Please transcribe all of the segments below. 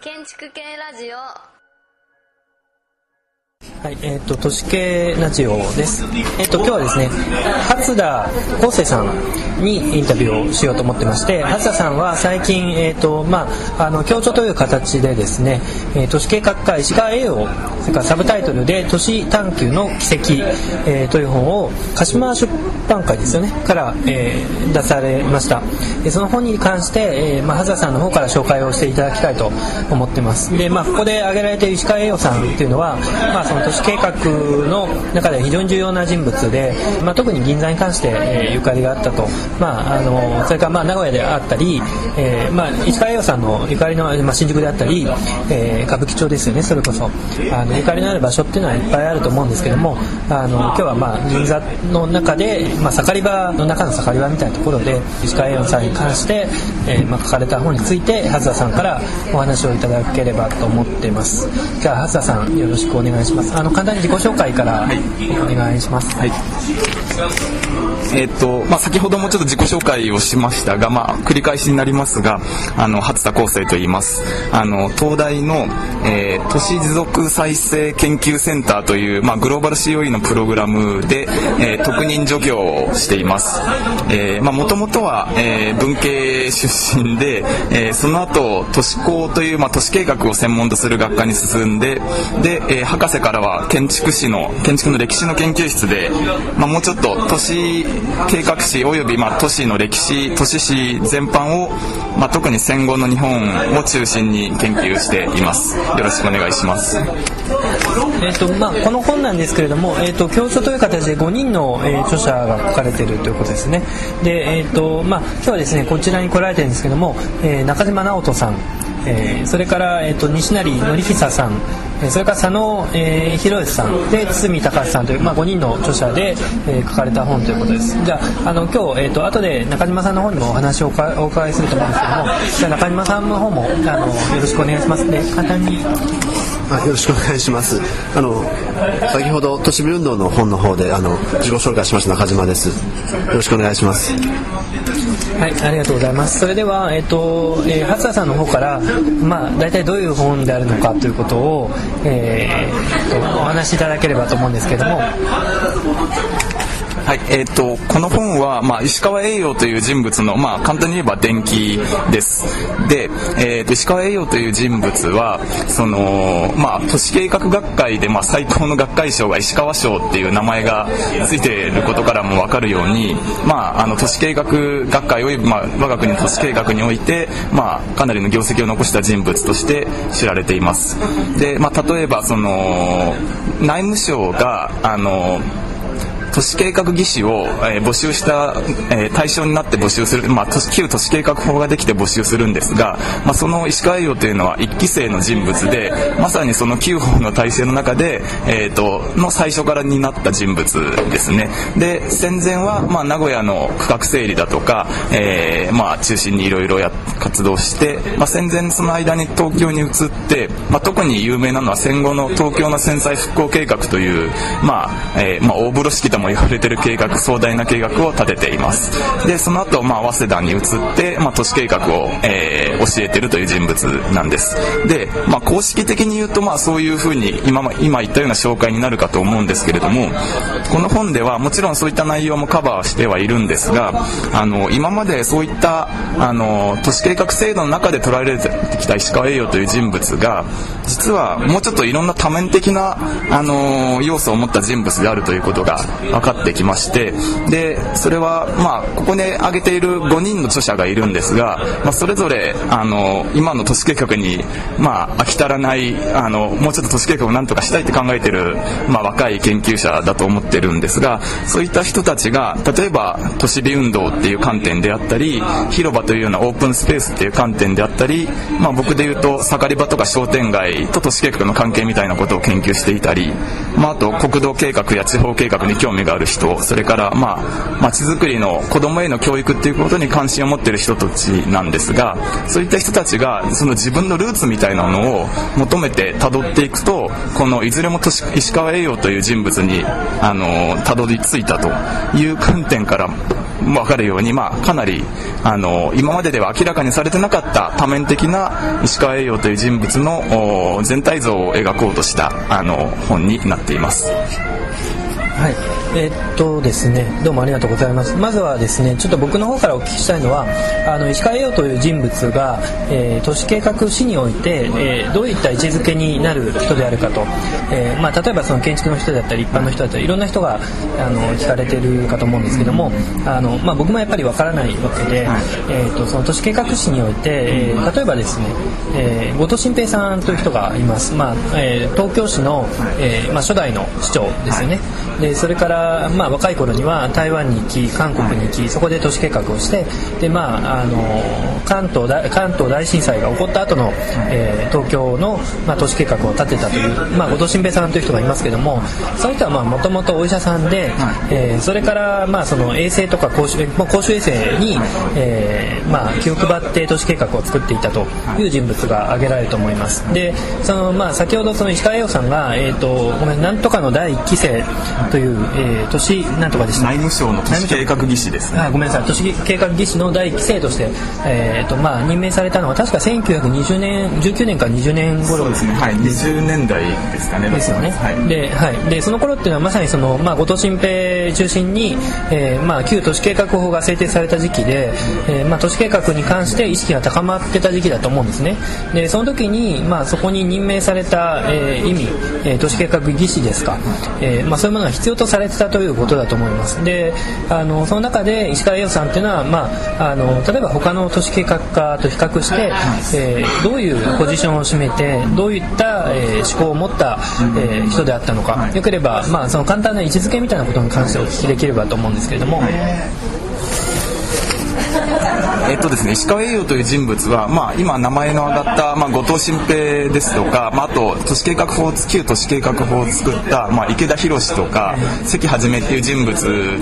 建築系ラジオ。はい、えっ、と都市系ラジオです。えっ、と今日はですね、初田康生さんにインタビューをしようと思ってまして、初田さんは最近えっ、とまああの協調という形でですね、えー都市計画家石川栄養それからサブタイトルで都市探求の奇跡、えーという本を鹿島出版会ですよねから、えー出されました。でその本に関して、えーまあ初田さんの方から紹介をしていただきたいと思ってます。でまあここで挙げられている石川栄養さんっていうのは、まあその都市計画の中では非常に重要な人物で、まあ、特に銀座に関して、えーゆかりがあったと、まあ、あのそれからまあ名古屋であったり、えーまあ、石川栄養さんのゆかりの、まあ、新宿であったり、えー歌舞伎町ですよね。それこそあのゆかりのある場所っていうのはいっぱいあると思うんですけどもあの今日はまあ銀座の中で、まあ、盛り場の中の盛り場みたいなところで石川栄養さんに関して、えーまあ、書かれた本について初田さんからお話をいただければと思っています。じゃあ初田さんよろしくお願いします。あの簡単に自己紹介からお願いします、はい。えっ、と、まあ、先ほどもちょっと自己紹介をしましたが、まあ、繰り返しになりますが、あの、初田康生と言います。あの、東大の、えー都市持続再生研究センターという、まあ、グローバル COE のプログラムで、えー特任助教をしています。えーまあ、もともとは、えー文系出身で、えーその後、都市工という、まあ、都市計画を専門とする学科に進んで、で、えー博士からは建築士の、建築の歴史の研究室で、まあ、もうちょっと都市計画史及び、まあ、都市の歴史、都市史全般を、まあ、特に戦後の日本を中心に研究しています。よろしくお願いします。えーとまあ、この本なんですけれども、えー、と教書という形で5人の、えー著者が書かれているということですね。で、えーとまあ、今日はですねこちらに来られてるんですけども、えー中島直人さん、えーそれから、えー、と西成則久さんえーそれから佐野、えー、博之さんで堤隆さんという、まあ、5人の著者で、えー書かれた本ということです。じゃああの今日、えー、と後で中島さんの方にもお話をおかお伺いすると思うんですけどもじゃあ中島さんの方もあのよろしくお願いします。で簡単に。あよろしくお願いします。あの先ほど都市部運動の本の方であの自己紹介しました中島です。よろしくお願いします。はい、ありがとうございます。それでは、えっ、と、えー、初田さんの方から、まあ、大体どういう本であるのかということを、えーお話しいただければと思うんですけども、はい、えっ、と、この本は、まあ、石川栄養という人物の、まあ、簡単に言えば伝記です。で、えっ、と、石川栄養という人物は、その、まあ、都市計画学会で、まあ、最高の学会賞が石川賞っていう名前がついていることからもわかるように、まあ、あの、都市計画学会および、まあ、我が国の都市計画において、まあ、かなりの業績を残した人物として知られています。で、まあ、例えば、その、内務省が、あの、都市計画技師を、えー募集した、えー対象になって募集する、まあ、都市旧都市計画法ができて募集するんですが、まあ、その石川栄養というのは一期生の人物でまさにその旧法の体制の中で、えー、との最初から担った人物ですね。で戦前は、まあ、名古屋の区画整理だとか、えーまあ、中心にいろいろ活動して、まあ、戦前その間に東京に移って、まあ、特に有名なのは戦後の東京の戦災復興計画という、まあえーまあ、大風呂敷とも言われてる計画壮大な計画を立てています。でその後、まあ、早稲田に移って、まあ、都市計画を、えー教えてるという人物なんです。で、まあ、公式的に言うと、まあ、そういうふうに今今言ったような紹介になるかと思うんですけれどもこの本ではもちろんそういった内容もカバーしてはいるんですがあの今までそういったあの都市計画制度の中で捉えられてきた石川栄養という人物が実はもうちょっといろんな多面的なあの要素を持った人物であるということが分かってきましてでそれはまあここに挙げている5人の著者がいるんですが、まあ、それぞれあの今の都市計画にまあ飽き足らないあのもうちょっと都市計画を何とかしたいって考えてる、まあ、若い研究者だと思ってるんですがそういった人たちが例えば都市美運動っていう観点であったり広場というようなオープンスペースっていう観点であったり、まあ、僕で言うと盛り場とか商店街と都市計画の関係みたいなことを研究していたり、まあ、あと国道計画や地方計画に興味味がある人それからまあ街づくりの子供への教育っていうことに関心を持ってる人たちなんですがそういった人たちがその自分のルーツみたいなのを求めて辿っていくとこのいずれも石川栄養という人物にあの辿り着いたという観点から分かるように、まあ、かなりあの今まででは明らかにされてなかった多面的な石川栄養という人物の全体像を描こうとしたあの本になっています。はい。えー、っとですねどうもありがとうございます。まずはですねちょっと僕の方からお聞きしたいのはあの石川栄養という人物が、えー、都市計画史において、えー、どういった位置づけになる人であるかと、えまあ、例えばその建築の人だったり一般の人だったりいろんな人があの聞かれてるかと思うんですけどもあの、まあ、僕もやっぱりわからないわけで、えー、とその都市計画史において、え例えばですね、え後藤新平さんという人がいます、まあえ東京市の、えまあ、初代の市長ですよね。でそれから、まあ、若い頃には台湾に行き韓国に行きそこで都市計画をしてで、まあ、あの関東大関東大震災が起こった後の、えー、東京の、まあ、都市計画を立てたという、まあ、後藤新平さんという人がいますけどもその人はもともとお医者さんで、えー、それから、まあ、その衛星とか公衆,、まあ、公衆衛星に、えーまあ、気を配って都市計画を作っていたという人物が挙げられると思います。でその、まあ、先ほどその石川栄さんが、えーと、ごめんなんとかの第1期生という、えー、都市なんとかでした。内務省の都市計画技師ですね。あごめんなさい。都市計画技師の第1期生として、えーとまあ、任命されたのは確か1920年19年から20年頃。ですね。はい。20年代ですかね。ですよね、はい、で,、はい、でその頃っていうのはまさにその、まあ、後藤新平中心に、えーまあ、旧都市計画法が制定された時期で、えーまあ、都市計画に関して意識が高まってた時期だと思うんですね。でその時に、まあ、そこに任命された、えー、意味、えー、都市計画技師ですか、えーまあ、そういうものが必要とされてたということだと思います。であのその中で石川栄さんっていうのは、まあ、あの例えば他の都市計画家と比較して、えー、どういうポジションを占めてどういった、えー、思考を持った、えー、人であったのか。よければ、まあ、その簡単な位置づけみたいなことに関してお聞きできればと思うんですけれども。えっとですね、石川栄養という人物は、まあ、今名前の挙がった、まあ、後藤新平ですとか、まあ、あと都市計画法旧都市計画法を作った、まあ、池田博とか関はじめっていう人物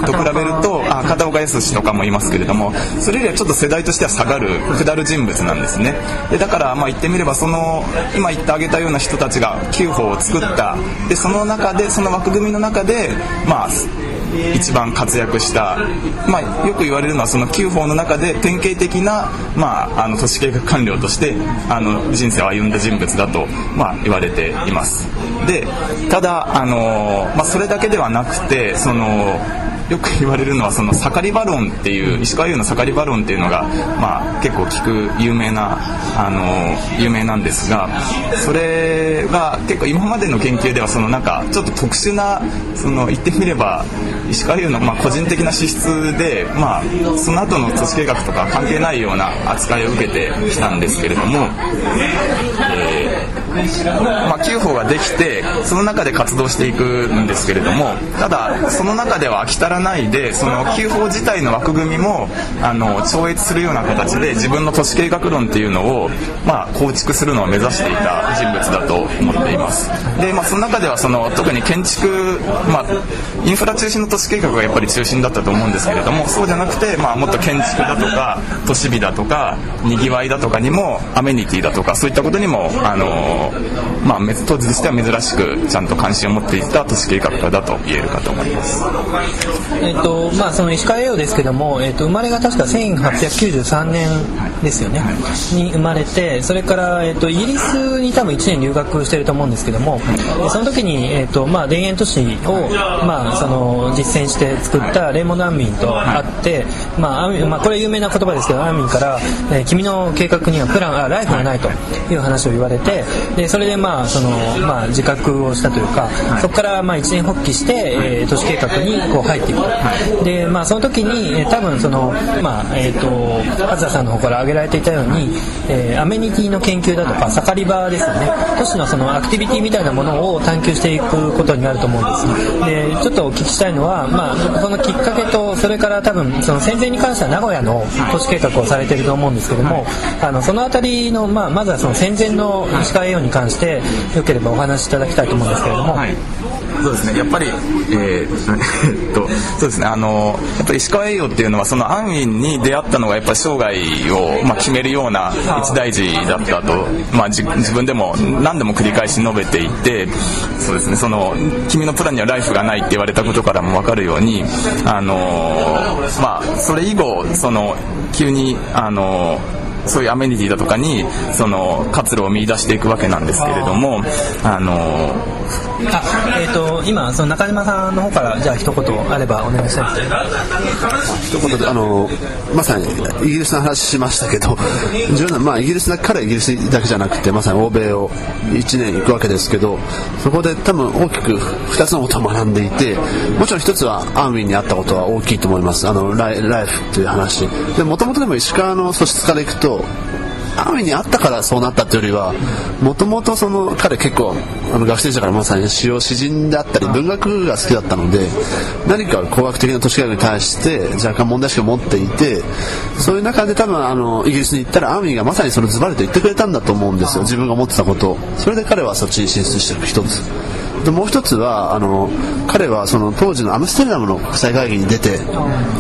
と比べるとあ片岡康とかもいますけれどもそれよりはちょっと世代としては下がる下る人物なんですね。でだからまあ言ってみればその今言ってあげたような人たちが旧法を作った。でその中でその枠組みの中でまあ一番活躍した、まあ、よく言われるのはその9法の中で典型的な、まあ、あの都市計画官僚としてあの人生を歩んだ人物だと、まあ、言われています。でただあの、まあ、それだけではなくてそのよく言われるのはその盛りバロンっていう石川優の盛りバロンっていうのが、まあ、結構聞く有名なあの有名なんですがそれが結構今までの研究ではそのなんかちょっと特殊なその言ってみれば石川優のまあ個人的な資質で、まあ、その後の都市計画とか関係ないような扱いを受けてきたんですけれども、えーまあ、9法ができてその中で活動していくんですけれどもただその中では飽き足らないでその9法自体の枠組みもあの超越するような形で自分の都市計画論っていうのを、まあ、構築するのを目指していた人物だと思っています。で、まあ、その中ではその特に建築、まあ、インフラ中心の都市計画がやっぱり中心だったと思うんですけれどもそうじゃなくて、まあ、もっと建築だとか都市美だとかにぎわいだとかにもアメニティだとかそういったことにもあのまあ、当時としては珍しくちゃんと関心を持っていた都市計画家だと言えるかと思います。えっとまあ、その石川栄養ですけども、えっと、生まれが確か1893年ですよね、はい、に生まれてそれから、えっと、イギリスに多分1年留学してると思うんですけども、その時に、えっとまあ、田園都市を、まあ、その実践して作ったレーモンド・アンミンと会って、まあまあ、これ有名な言葉ですけどアンミンから、えー、君の計画にはプランあライフがないという話を言われてでそれでまあその、まあ、自覚をしたというか、そこからまあ一年発起して、えー、都市計画にこう入っていく。と、でまあ、その時に、えー、多分その、まあえーと、と田さんの方から挙げられていたように、えー、アメニティの研究だとか盛り場ですよね。都市のそのアクティビティみたいなものを探求していくことになると思うんですでちょっとお聞きしたいのは、まあ、そのきっかけとそれから多分その戦前に関しては名古屋の都市計画をされていると思うんですけども、あのその辺りの、まあ、まずはその戦前の石川栄養に関してよければお話しいただきたいと思うんですけれども。はい。そうですね。やっぱり、えー、えっとそうですね。あのやっぱ石川栄養っていうのはその安ウィンに出会ったのがやっぱ生涯を、まあ、決めるような一大事だったと、まあ、自分でも何度も繰り返し述べていてそうですね。その君のプランにはライフがないって言われたことからも分かるようにあのまあそれ以後その急にあのそういうアメニティだとかにその活路を見出していくわけなんですけれどもあのあえーと、今その中島さんの方からじゃあ一言あればお願いしたい。一言であのまさにイギリスの話しましたけどまあ、イギリスだからイギリスだけじゃなくてまさに欧米を1年行くわけですけどそこで多分大きく2つのことを学んでいてもちろん1つはアンウィンにあったことは大きいと思います。あのライライフという話。でもともとでも石川の素質からいくと雨にあったからそうなったっていうよりはもともと彼結構あの学生時代からまさに詩を詩人であったり文学が好きだったので何か工学的な都市計画に対して若干問題意識を持っていてそういう中で多分あのイギリスに行ったらアーミーがまさにそのズバリと言ってくれたんだと思うんですよ。自分が思ってたことを。それで彼はそっちに進出していく一つ。でもう一つはあの彼はその当時のアムステルダムの国際会議に出て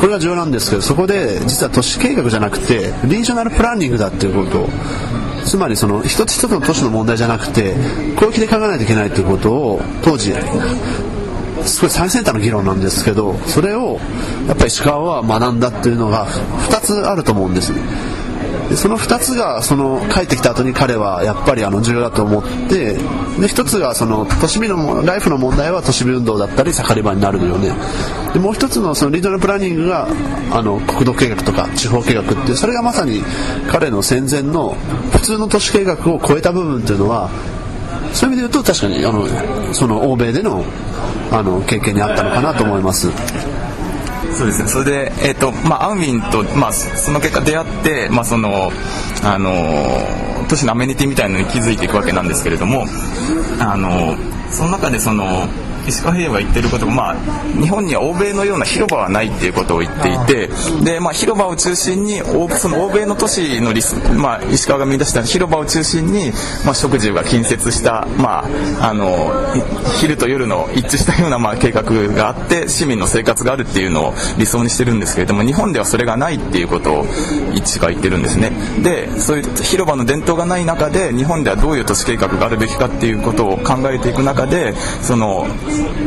これが重要なんですけどそこで実は都市計画じゃなくてリージョナルプランニングだっていうことつまりその一つ一つの都市の問題じゃなくて広域で考えないといけないということを当時すごい最先端の議論なんですけどそれをやっぱり石川は学んだっていうのが2つあると思うんですね。でその2つがその帰ってきた後に彼はやっぱりあの重要だと思ってで1つがその都市美のライフの問題は都市美運動だったり盛り場になるのよねでもう1つのそのリードナルプランニングがあの国土計画とか地方計画ってそれがまさに彼の戦前の普通の都市計画を超えた部分っていうのはそういう意味で言うと確かにあのその欧米でのあの経験にあったのかなと思います。そうですねそれで、えーとまあ、アンウィンと、まあ、その結果出会って、まあ、そのあの都市のアメニティみたいなのに気づいていくわけなんですけれどもあのその中でその石川平が言ってることが、まあ、日本には欧米のような広場はないっていうことを言っていてで、まあ、広場を中心にその欧米の都市のリス、まあ、石川が見出した広場を中心に、まあ、食事が近接した、まあ、あの昼と夜の一致したような、まあ、計画があって市民の生活があるっていうのを理想にしてるんですけれども日本ではそれがないっていうことを一致が言ってるんですね。でそういう広場の伝統がない中で日本ではどういう都市計画があるべきかっていうことを考えていく中でその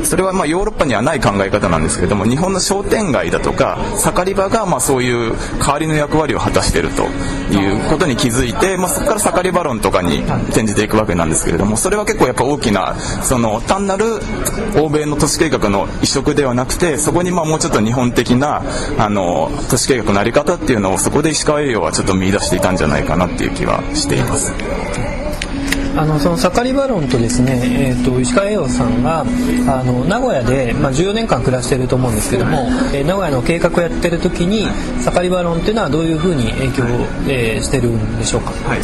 それはまヨーロッパにはない考え方なんですけれども日本の商店街だとか盛り場がまそういう代わりの役割を果たしているということに気づいて、まあ、そこから盛り場論とかに転じていくわけなんですけれどもそれは結構やっぱ大きなその単なる欧米の都市計画の移植ではなくてそこにまもうちょっと日本的なあの都市計画の在り方っていうのをそこで石川栄養はちょっと見出していたんじゃないかなっていう気はしています。あのその盛り場論とですね、えーと、石川栄養さんがあの名古屋で、まあ、14年間暮らしてると思うんですけども、えー、名古屋の計画をやってる時に盛り場論っていうのはどういうふうに影響を、えー、してるんでしょうか？はい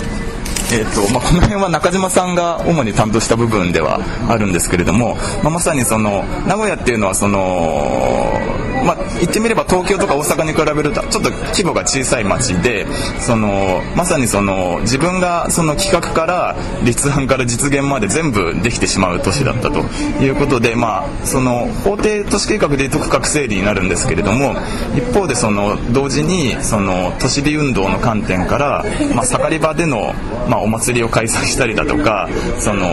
えーとまあ、この辺は中島さんが主に担当した部分ではあるんですけれども、まあ、まさにその名古屋っていうのはその、まあ、言ってみれば東京とか大阪に比べるとちょっと規模が小さい町でそのまさにその自分がその企画から立案から実現まで全部できてしまう都市だったということで、まあ、その法定都市計画でいうと区画整理になるんですけれども一方でその同時にその都市美運動の観点から、まあ、盛り場での、まあ、お祭りを開催したりだとかその、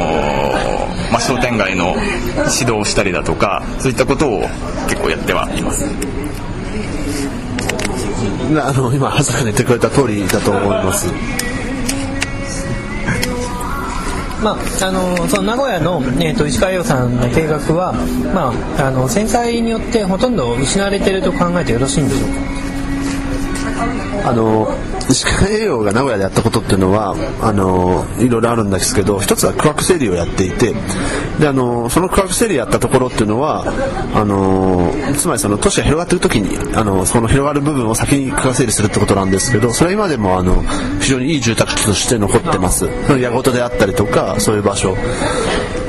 まあ、商店街の指導をしたりだとかそういったことを結構やってはいます。あの今はずかに言ってくれた通りだと思います。まあ、あのその名古屋の、えーと、石川洋さんの計画は、まあ、あの戦災によってほとんど失われていると考えてよろしいんでしょうか？あの石川栄養が名古屋でやったことっていうのはあのいろいろあるんですけど一つは区画整理をやっていてであのその区画整理やったところっていうのはあのつまりその都市が広がっている時にあのその広がる部分を先に区画整理するってことなんですけどそれは今でもあの非常にいい住宅地として残ってます。矢事であったりとかそういう場所。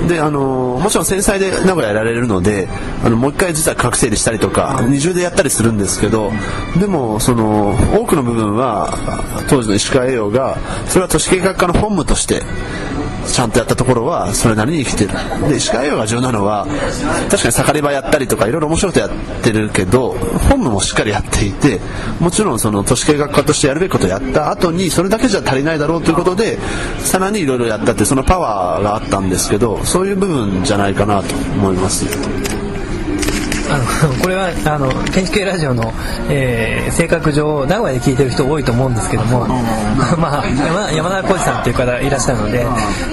であのもちろん繊細で名古屋やられるのであのもう一回実は覚醒したりとか二重でやったりするんですけどでもその多くの部分は当時の石川栄養がそれは都市計画課の本務としてちゃんとやったところはそれなりに生きてる。で石川栄養が重要なのは確かに盛り場やったりとかいろいろ面白いことやってるけど本部もしっかりやっていてもちろんその都市計画家としてやるべきことをやった後にそれだけじゃ足りないだろうということでさらにいろいろやったってそのパワーがあったんですけどそういう部分じゃないかなと思います。あの これはあの建築系ラジオの、えー、性格上名古屋で聞いてる人多いと思うんですけども、まあ、山山田浩二さんという方いらっしゃるので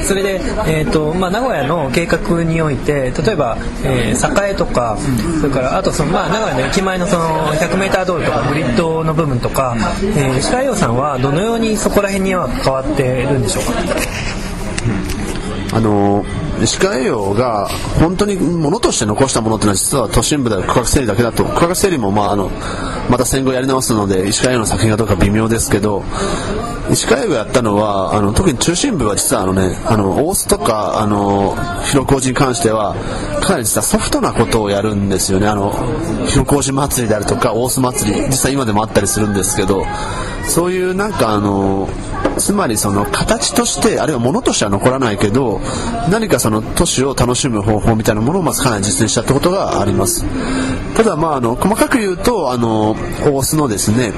それで、えーとまあ、名古屋の計画において例えば、えー、栄とかそれからあとその、まあ、名古屋の駅前のその 100m 道路とかグリッドの部分とか、えー、石川洋さんはどのようにそこら辺には関わってるんでしょうか？あの石川栄養が本当にものとして残したものっていうのは実は都心部では区画整理だけだと区画整理もまああのまた戦後やり直すので石川栄養の作品がどうか微妙ですけど石川栄養がやったのはあの特に中心部は実はあのねあの大須とかあの広小路に関してはかなり実はソフトなことをやるんですよね。あの広小路祭りであるとか大須祭り実際今でもあったりするんですけどそういうなんかあのつまりその形としてあるいは物としては残らないけど何かその都市を楽しむ方法みたいなものをまずかなり実践したってことがあります。ただまああの細かく言うとあの大須のですね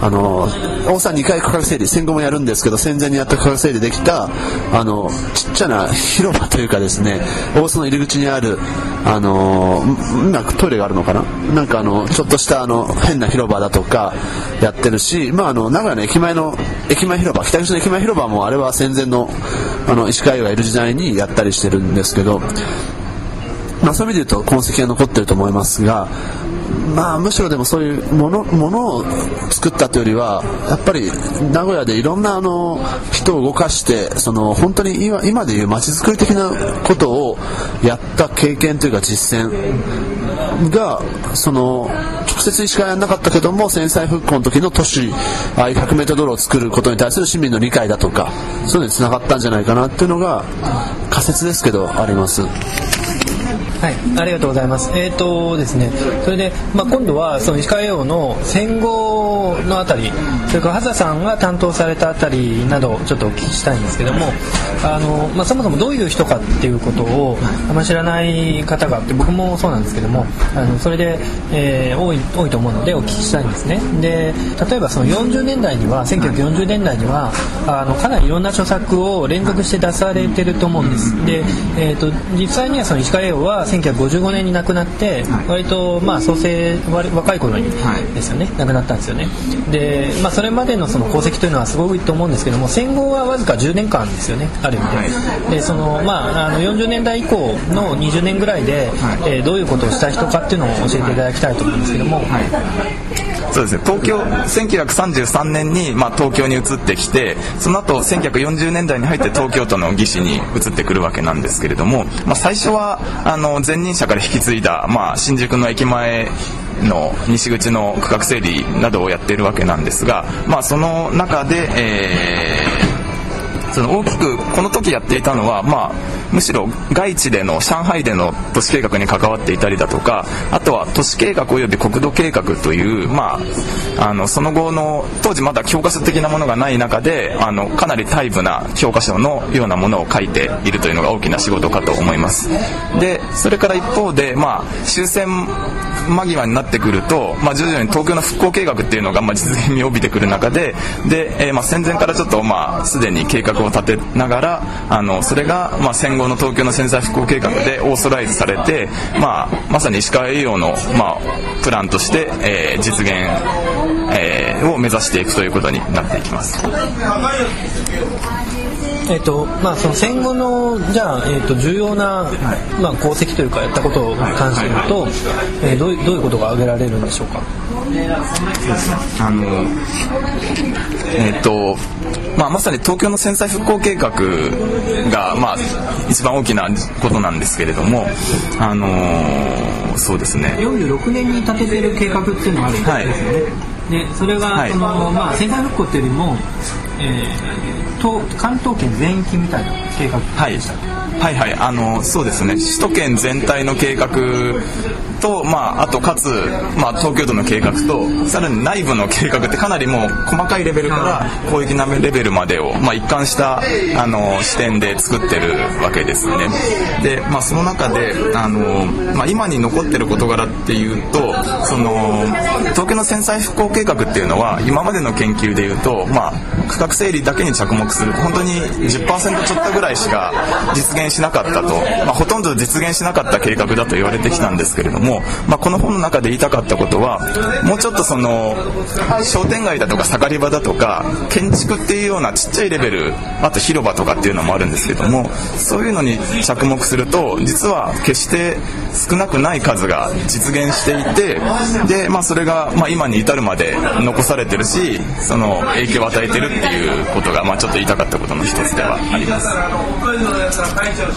あの大須は2回区画整理戦後もやるんですけど戦前にやった区画整理できたあのちっちゃな広場というかですね大須の入り口にあるあの今トイレがあるのかな？なんかあのちょっとしたあの変な広場だとかやってるしまああの名古屋の駅前の駅前広場北口の駅前広場もあれは戦前のあの石川がいる時代にやったりしてるんですけど、まあ、そういう意味で言うと痕跡が残ってると思いますがまあ、むしろでもそういうものものを作ったというよりはやっぱり名古屋でいろんなあの人を動かしてその本当に今今でいう街づくり的なことをやった経験というか実践がその接しかやらなかったけども戦災復興の時の都市ああいう 100m 道路を作ることに対する市民の理解だとかそういうのにつながったんじゃないかなっていうのが仮説ですけどあります。はい、ありがとうございます。えっ、ー、とですね、それで、まあ、今度はその石川洋の戦後のあたり、それから畑さんが担当されたあたりなどちょっとお聞きしたいんですけども、あのまあ、そもそもどういう人かっていうことをあんま知らない方があって僕もそうなんですけども、あのそれで、えー、多い多いと思うのでお聞きしたいんですね。で、例えばその40年代には1940年代にはあのかなりいろんな著作を連続して出されてると思うんです。で、えっ、ー、と実際にはその石川洋は1955年に亡くなって、割とまあ創生若い頃にですよね、亡くなったんですよね。で、まあ、それまでのその功績というのはすごいと思うんですけども戦後はわずか10年間ですよね。ある意味で。でその、まあ、あの40年代以降の20年ぐらいで、えー、どういうことをした人かっていうのを教えていただきたいと思うんですけども、そうですね。東京1933年に、まあ、東京に移ってきてその後1940年代に入って東京都の義士に移ってくるわけなんですけれども、まあ、最初はあの前任者から引き継いだ、まあ、新宿の駅前の西口の区画整理などをやっているわけなんですが、まあ、その中で、えー、その大きくこの時やっていたのは、まあ、むしろ外地での上海での都市計画に関わっていたりだとかあとは都市計画および国土計画という、まあ、あのその後の当時まだ教科書的なものがない中であのかなりタイプな教科書のようなものを書いているというのが大きな仕事かと思います。でそれから一方で、まあ、終戦間際になってくると、まあ、徐々に東京の復興計画っていうのが、まあ、実現に帯びてくる中でで、えー、まあ、戦前からちょっと、まあ、すでに計画を立てながらあのそれが、まあ、戦後後の東京の戦災復興計画でオーソライズされて、まあ、まさに石川栄養の、まあ、プランとして、えー、実現、えー、を目指していくということになっていきます。えーとまあ、その戦後のじゃあ、えーと、重要な、まあ、功績というかやったことを関して言うと、えー、どうどういうことが挙げられるんでしょうか？あのえっ、ー、とまあ、まさに東京の戦災復興計画が、まあ、一番大きなことなんですけれども、あのー、そうですね。46年に立ててる計画っていうのがあるんですよね、はい、でそれがその、はい、まあ、戦災復興っていうよりも、えー、関東圏全域みたいな計画でした、はいはいはいあのそうですね。首都圏全体の計画と、まあ、あとかつ、まあ、東京都の計画とさらに内部の計画ってかなりもう細かいレベルから広域なレベルまでを、まあ、一貫したあの視点で作ってるわけですね。で、まあ、その中であの、まあ、今に残ってる事柄っていうとその東京の戦災復興計画っていうのは今までの研究でいうと、まあ、区画整理だけに着目する本当に10%ちょっとぐらいしか実現しなかったと、まあ、ほとんど実現しなかった計画だと言われてきたんですけれども、まあ、この本の中で言いたかったことはもうちょっとその商店街だとか盛り場だとか建築っていうようなちっちゃいレベルあと広場とかっていうのもあるんですけどもそういうのに着目すると実は決して少なくない数が実現していてで、まあ、それが、まあ、今に至るまで残されてるしその影響を与えてるっていうことが、まあ、ちょっと言いたかったことの一つではあります。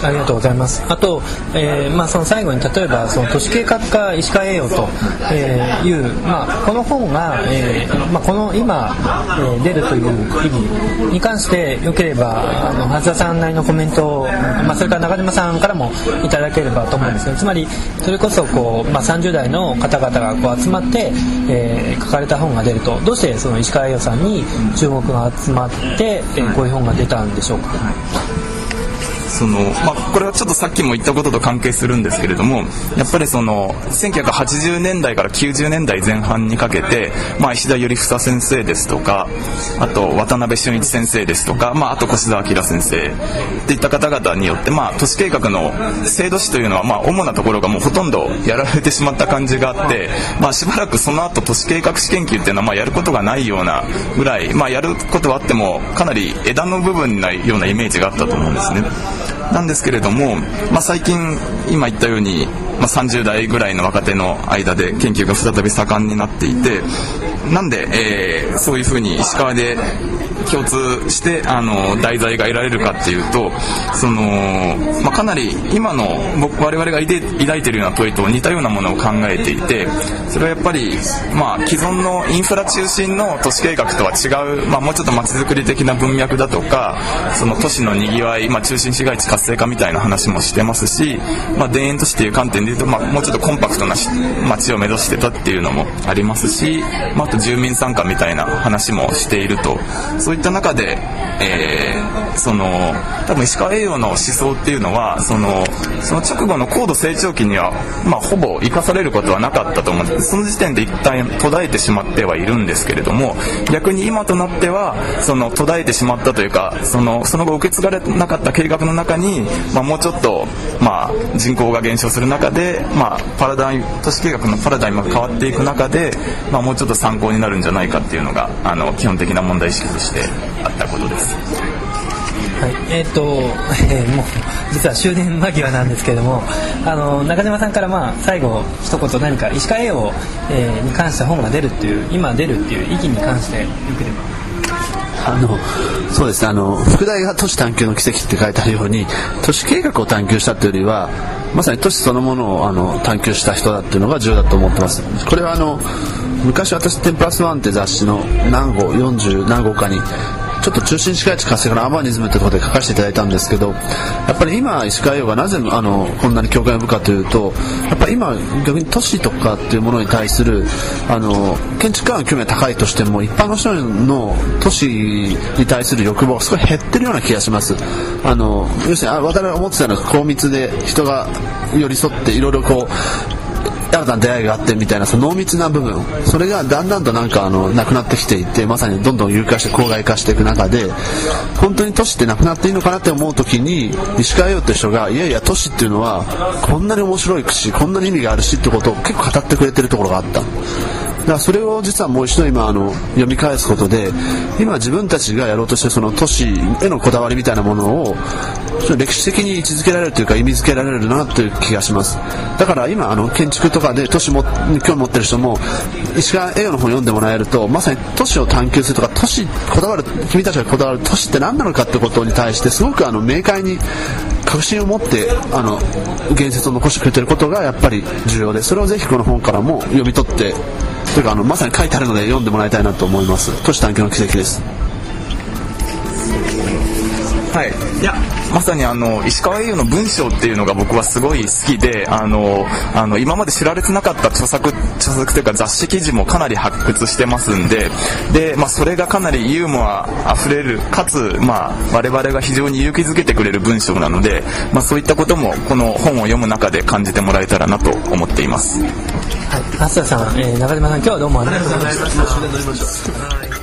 ありがとうございます。あと、えー、まあ、その最後に例えばその都市計画課石川栄養と、え、いう、まあ、この本が、えーまあ、この今、えー、出るという意義に関してよければあの橋田さんなりのコメントを、まあ、それから中島さんからもいただければと思うんですけどつまりそれこそこう、まあ、30代の方々がこう集まって、えー、書かれた本が出るとどうしてその石川栄養さんに注目が集まって、えー、こういう本が出たんでしょうか？その、まあ、これはちょっとさっきも言ったことと関係するんですけれどもやっぱりその1980年代から90年代前半にかけて、まあ、石田頼房先生ですとかあと渡辺俊一先生ですとか、まあ、あと越田明先生っていった方々によって、まあ、都市計画の制度史というのは、まあ、主なところがもうほとんどやられてしまった感じがあって、まあ、しばらくその後都市計画史研究っていうのは、まあ、やることがないようなぐらい、まあ、やることはあってもかなり枝の部分なようなイメージがあったと思うんですね。なんですけれども、まあ、最近今言ったように、まあ、30代ぐらいの若手の間で研究が再び盛んになっていてなんで、えー、そういうふうに石川で共通してあの題材が得られるかっていうとその、まあ、かなり今の僕我々が抱いているような問いと似たようなものを考えていてそれはやっぱり、まあ、既存のインフラ中心の都市計画とは違う、まあ、もうちょっと街づくり的な文脈だとかその都市のにぎわい、まあ、中心市街地活性化みたいな話もしてますし、まあ、田園都市っていう観点でいうと、まあ、もうちょっとコンパクトな街を目指してたっていうのもありますし、まあ、あと住民参加みたいな話もしているとそういった中で、えー、その多分石川栄養の思想っていうのはそのその直後の高度成長期には、まあ、ほぼ生かされることはなかったと思うんでその時点で一旦途絶えてしまってはいるんですけれども逆に今となってはその途絶えてしまったというかそのその後受け継がれなかった計画の中に、まあ、もうちょっと、まあ、人口が減少する中で、まあ、パラダイ都市計画のパラダイムが変わっていく中で、まあ、もうちょっと参考になるんじゃないかっていうのがあの基本的な問題意識として。あったことです。はい、えー、っと、えー、もう実は終電間際なんですけれども、あの中島さんからまあ最後一言何か石川栄養、えー、に関して本が出るっていう今出るっていう意義に関してよければ。あのそうですねあの副題が都市探求の奇跡って書いてあるように都市計画を探求したというよりはまさに都市そのものをあの探求した人だっていうのが重要だと思ってますこれはあの昔私「テンプラスワンって雑誌の何号40何号かにちょっと中心市街地活性化のアバニズムということで書かせていただいたんですけどやっぱり今石川洋がなぜあのこんなに共感を呼ぶかというとやっぱり今逆に都市とかっていうものに対するあの建築家の興味が高いとしても一般の人の都市に対する欲望がすごい減ってるような気がします。あの要するに私が思ってたのは高密で人が寄り添っていろいろこう新たな出会いがあってみたいなその濃密な部分。それがだんだんとなんかあのなくなってきていてまさにどんどん有化して郊外化していく中で本当に都市ってなくなっていいのかなって思う時に石川洋って人がいやいや都市っていうのはこんなに面白いしこんなに意味があるしってことを結構語ってくれてるところがあった。からそれを実はもう一度今あの読み返すことで今自分たちがやろうとしてその都市へのこだわりみたいなものを歴史的に位置づけられるというか意味づけられるなという気がします。だから今あの建築とかで都市も興味持ってる人も石川栄養の本を読んでもらえるとまさに都市を探求するとか都市こだわる君たちがこだわる都市って何なのかってことに対してすごくあの明快に確信を持ってあの言説を残してくれてることがやっぱり重要でそれをぜひこの本からも読み取ってというかあのまさに書いてあるので読んでもらいたいなと思います。都市探求の奇跡です。はい。いやまさにあの石川英雄の文章っていうのが僕はすごい好きであのあの今まで知られてなかった著作著作というか雑誌記事もかなり発掘してますんでで、まあ、それがかなりユーモアあふれるかつ、まあ、我々が非常に勇気づけてくれる文章なので、まあ、そういったこともこの本を読む中で感じてもらえたらなと思っています。はい、橋田さん、えー中島さん今日はどうもありがとうございました。